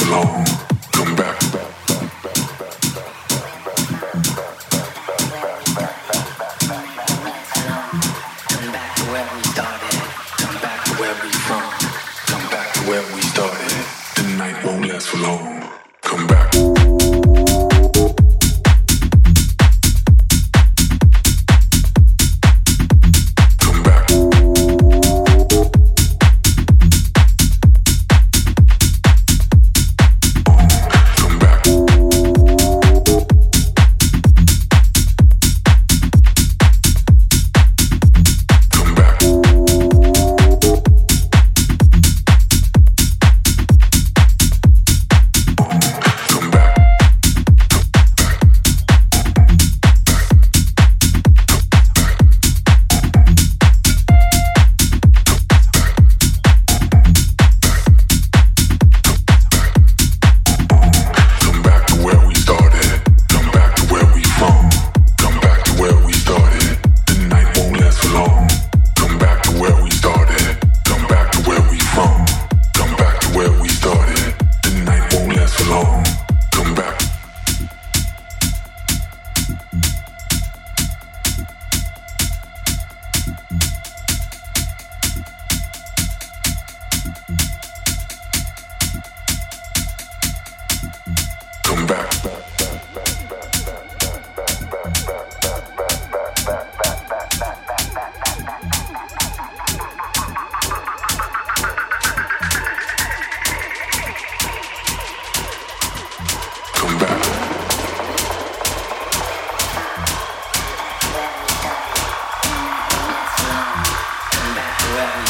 alone.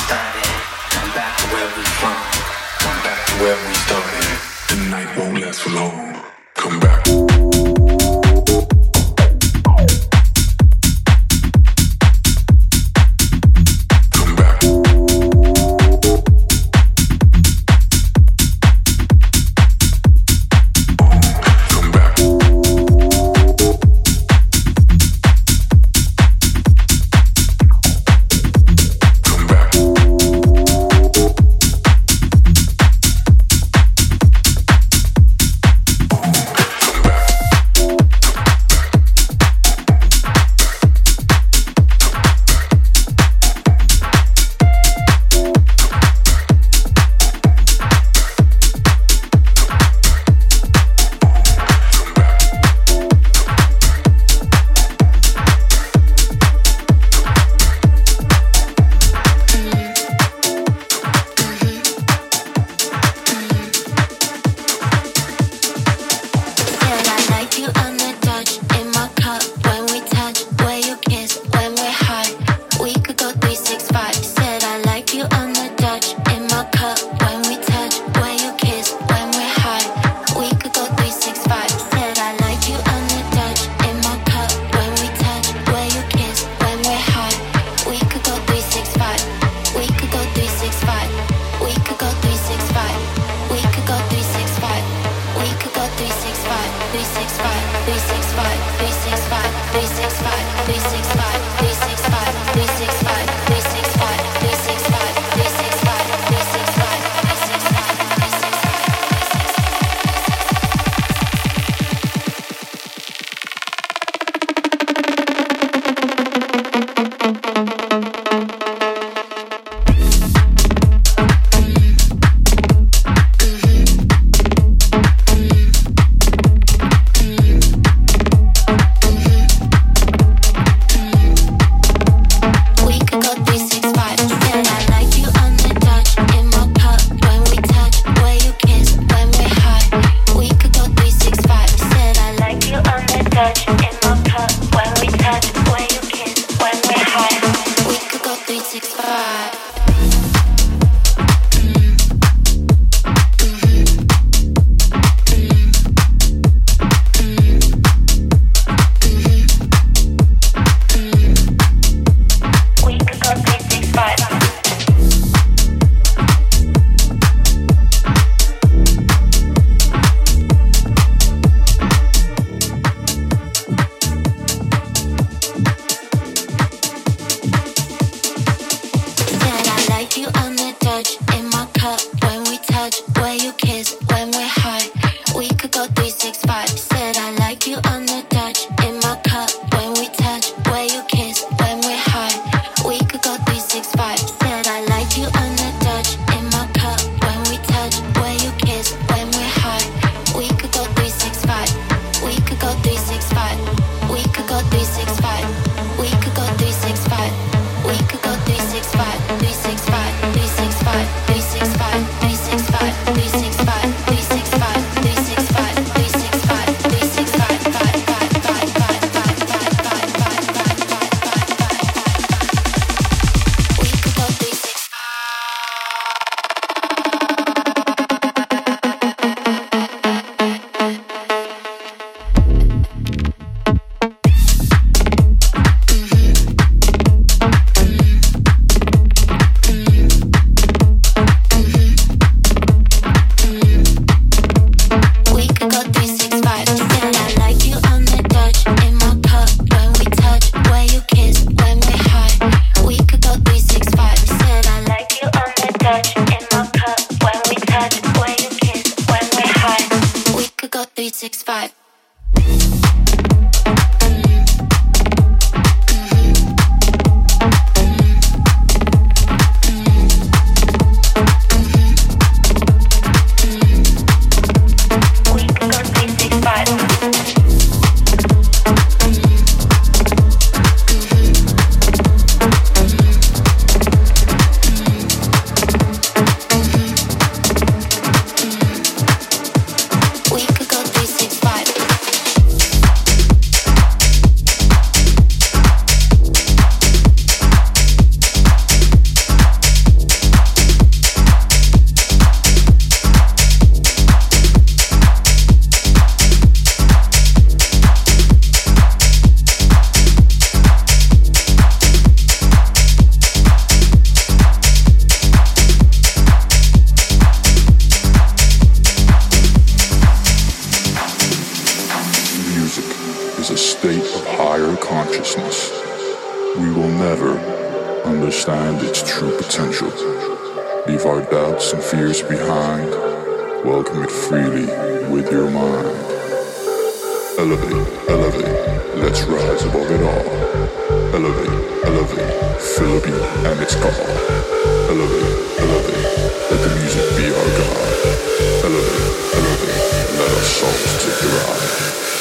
started. Come back to where we from. Come back to where we started. The night won't last for long. With your mind. Elevate, elevate, let's rise above it all. Elevate, elevate, beat and its call. Elevate, elevate, let the music be our God. Elevate, elevate, let our souls take the ride.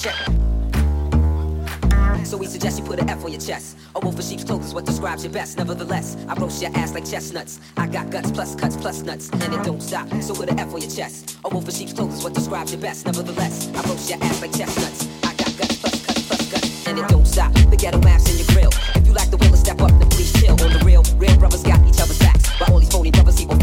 check. So we suggest you put an F on your chest. A wolf in sheep's clothes is what describes your best. Nevertheless, I roast your ass like chestnuts. I got guts plus cuts plus nuts, and it don't stop. So put an F on your chest. A wolf in sheep's clothes is what describes your best. Nevertheless, I roast your ass like chestnuts. I got guts plus cuts plus guts, and it don't stop. The ghetto maps in your grill. If you like the will, step up and please chill. On the real, real brothers got each other's backs. While all these phony brothers evil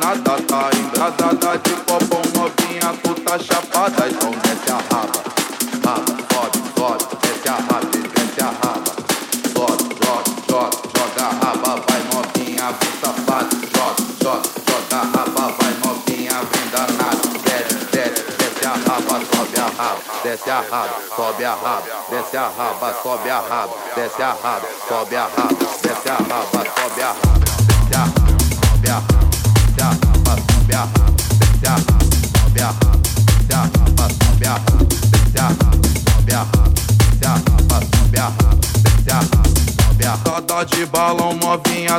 nada tá embrasada de popão novinha, puta chapada, então desce a raba, raba, sobe, sobe, desce a raba, desce a raba, sobe, sobe, sobe, joga a raba, vai novinha, vem safado, Sobe, sobe, joga a raba, vai novinha, vem danado, desce, desce, desce a raba, sobe a raba, desce a raba, sobe a raba, desce a raba, sobe a raba, desce a raba, sobe a raba, desce a raba, sobe a raba, desce a raba, sobe a raba. Tá de bala um novinha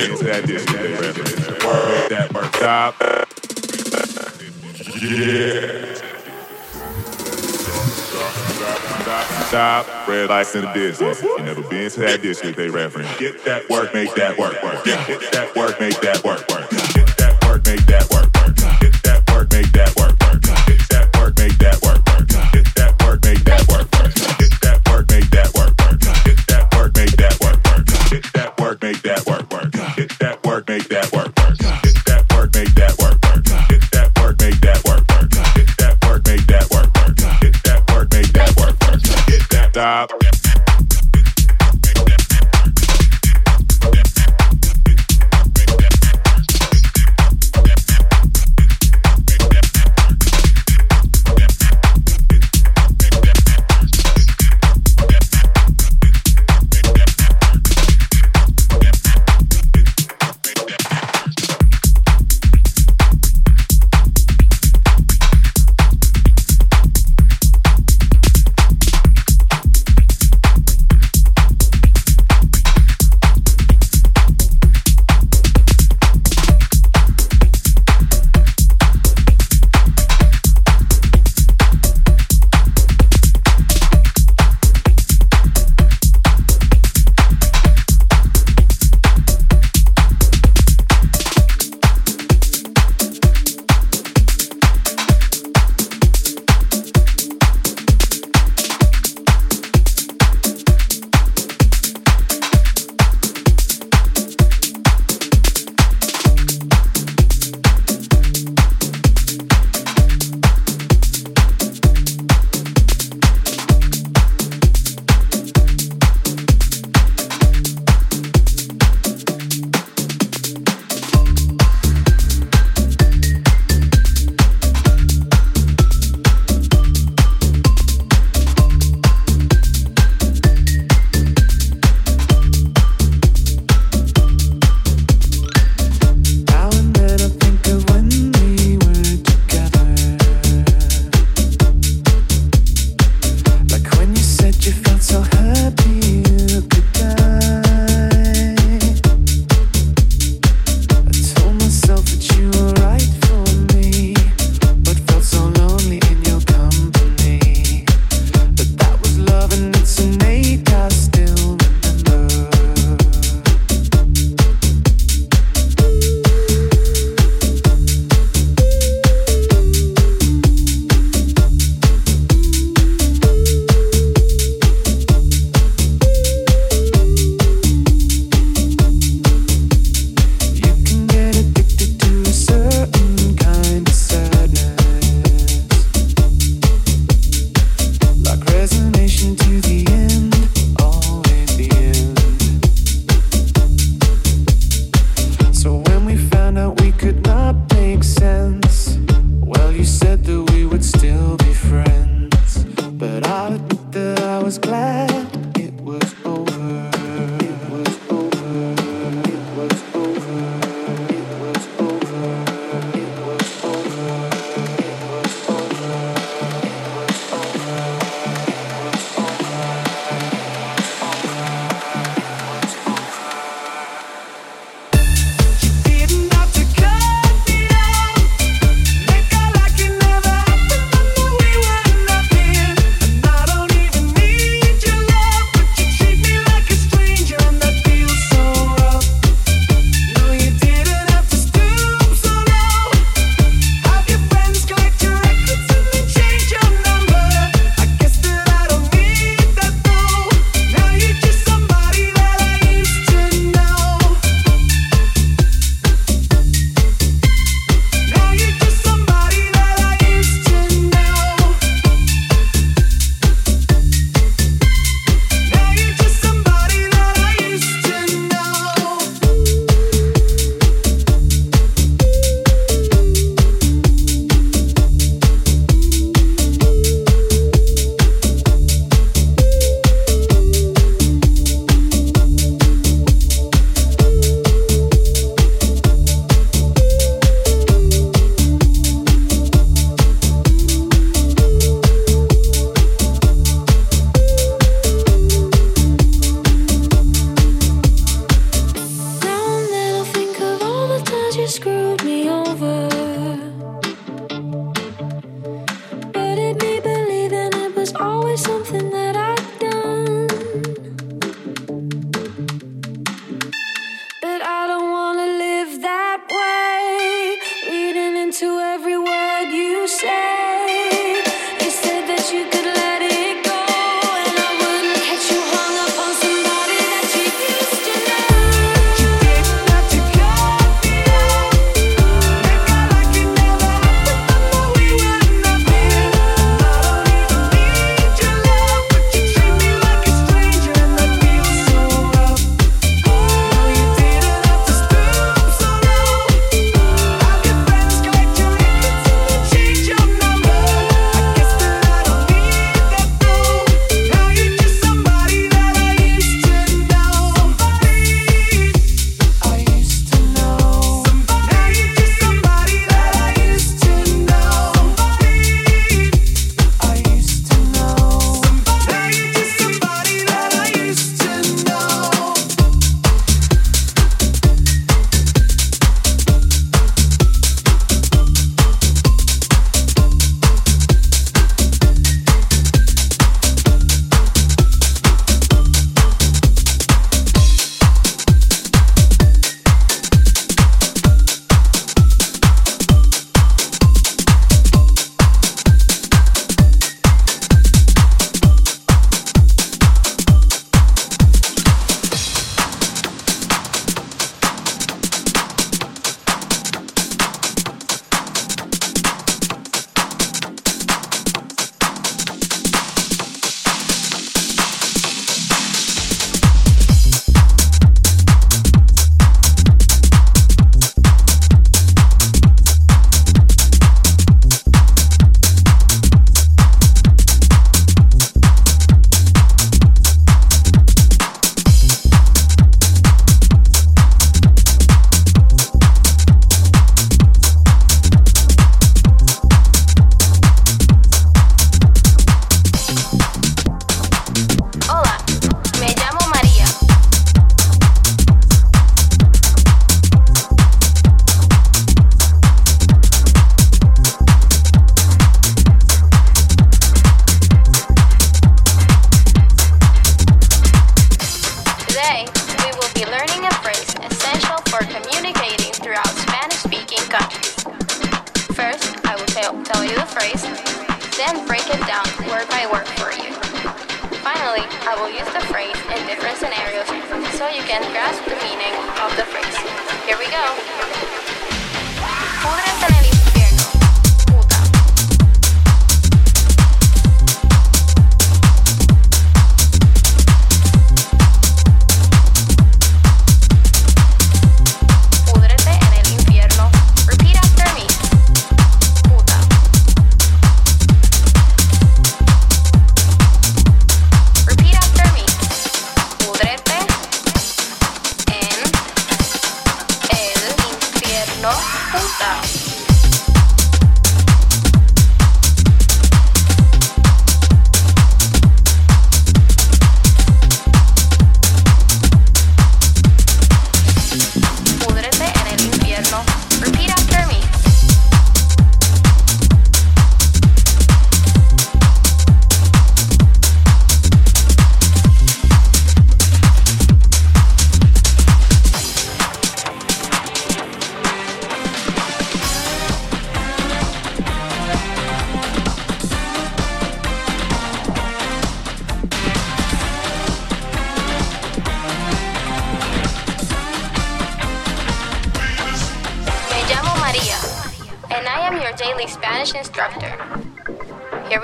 into that disco Work that work stop. Yeah. Stop, stop, red lights in the business. You never been to that district they reference. Get that work, make that work, work. Get that work, make that work, work. Get that work, make that work.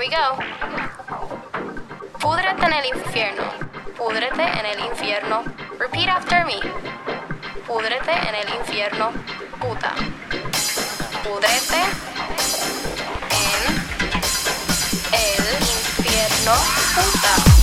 we en el infierno. Púdrete en el infierno. Repeat after me. Púdrete en el infierno. Puta. Púdrete en el infierno. Puta.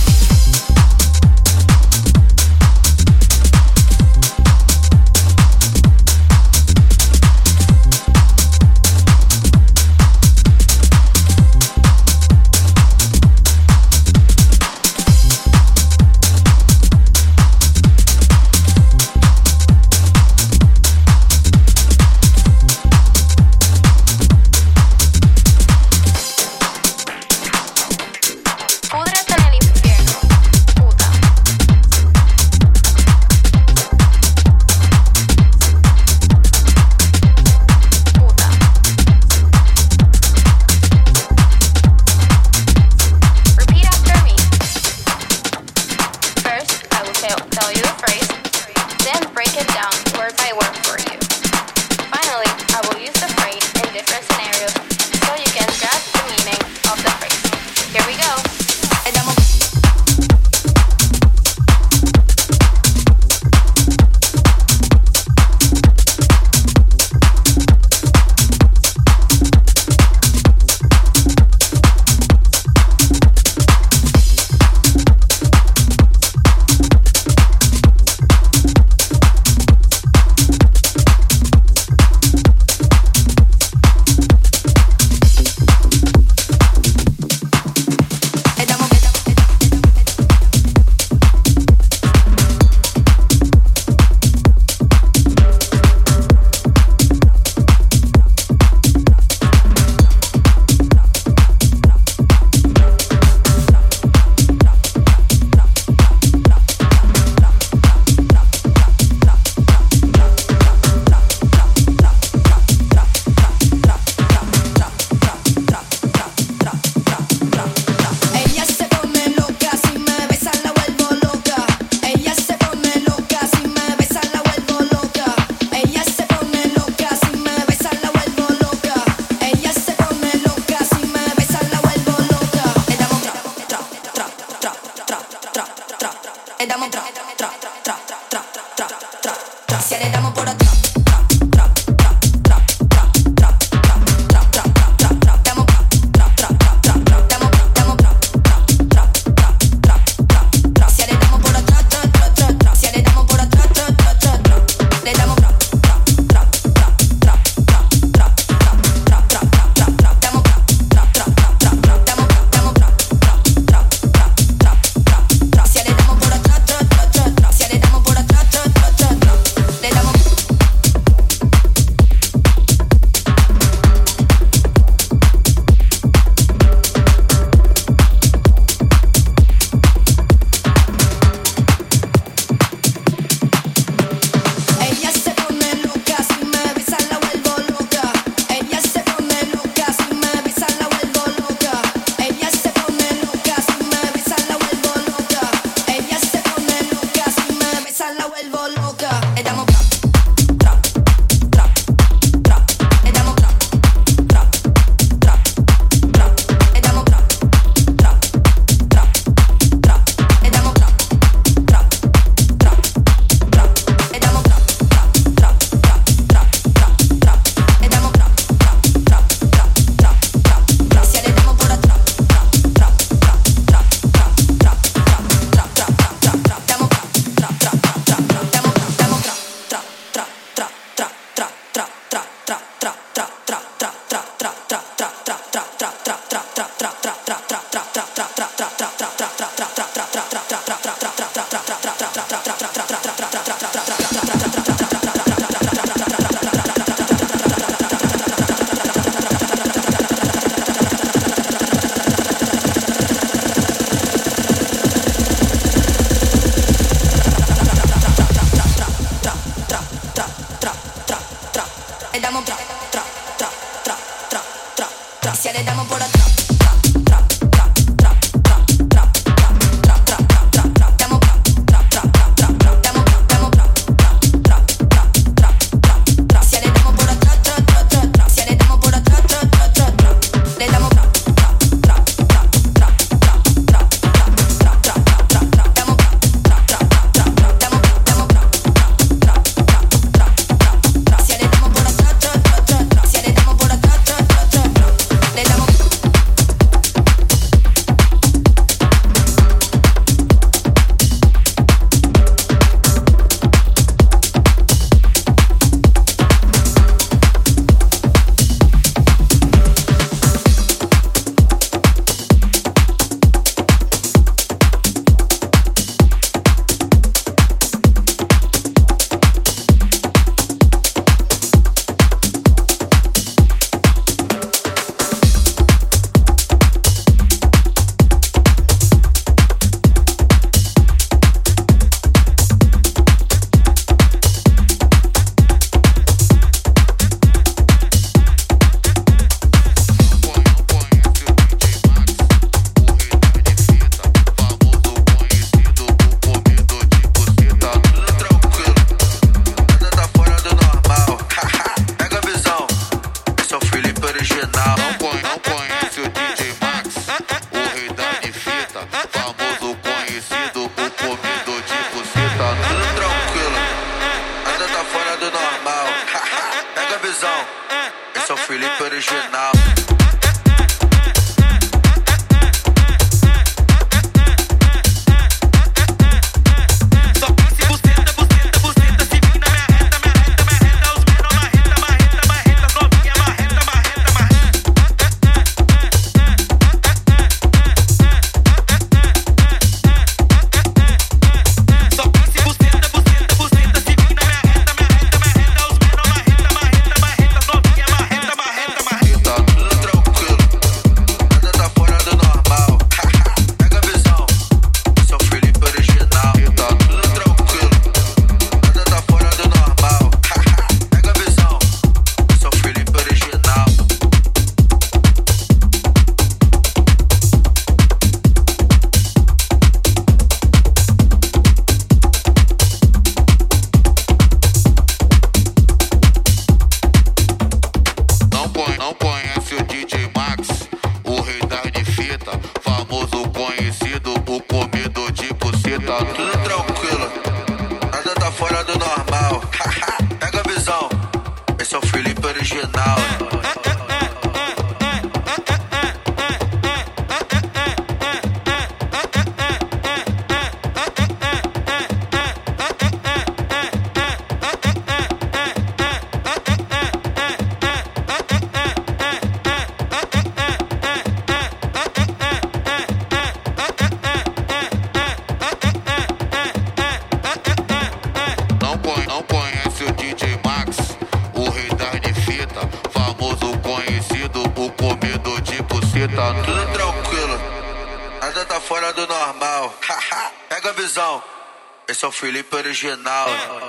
Felipe original. É, né?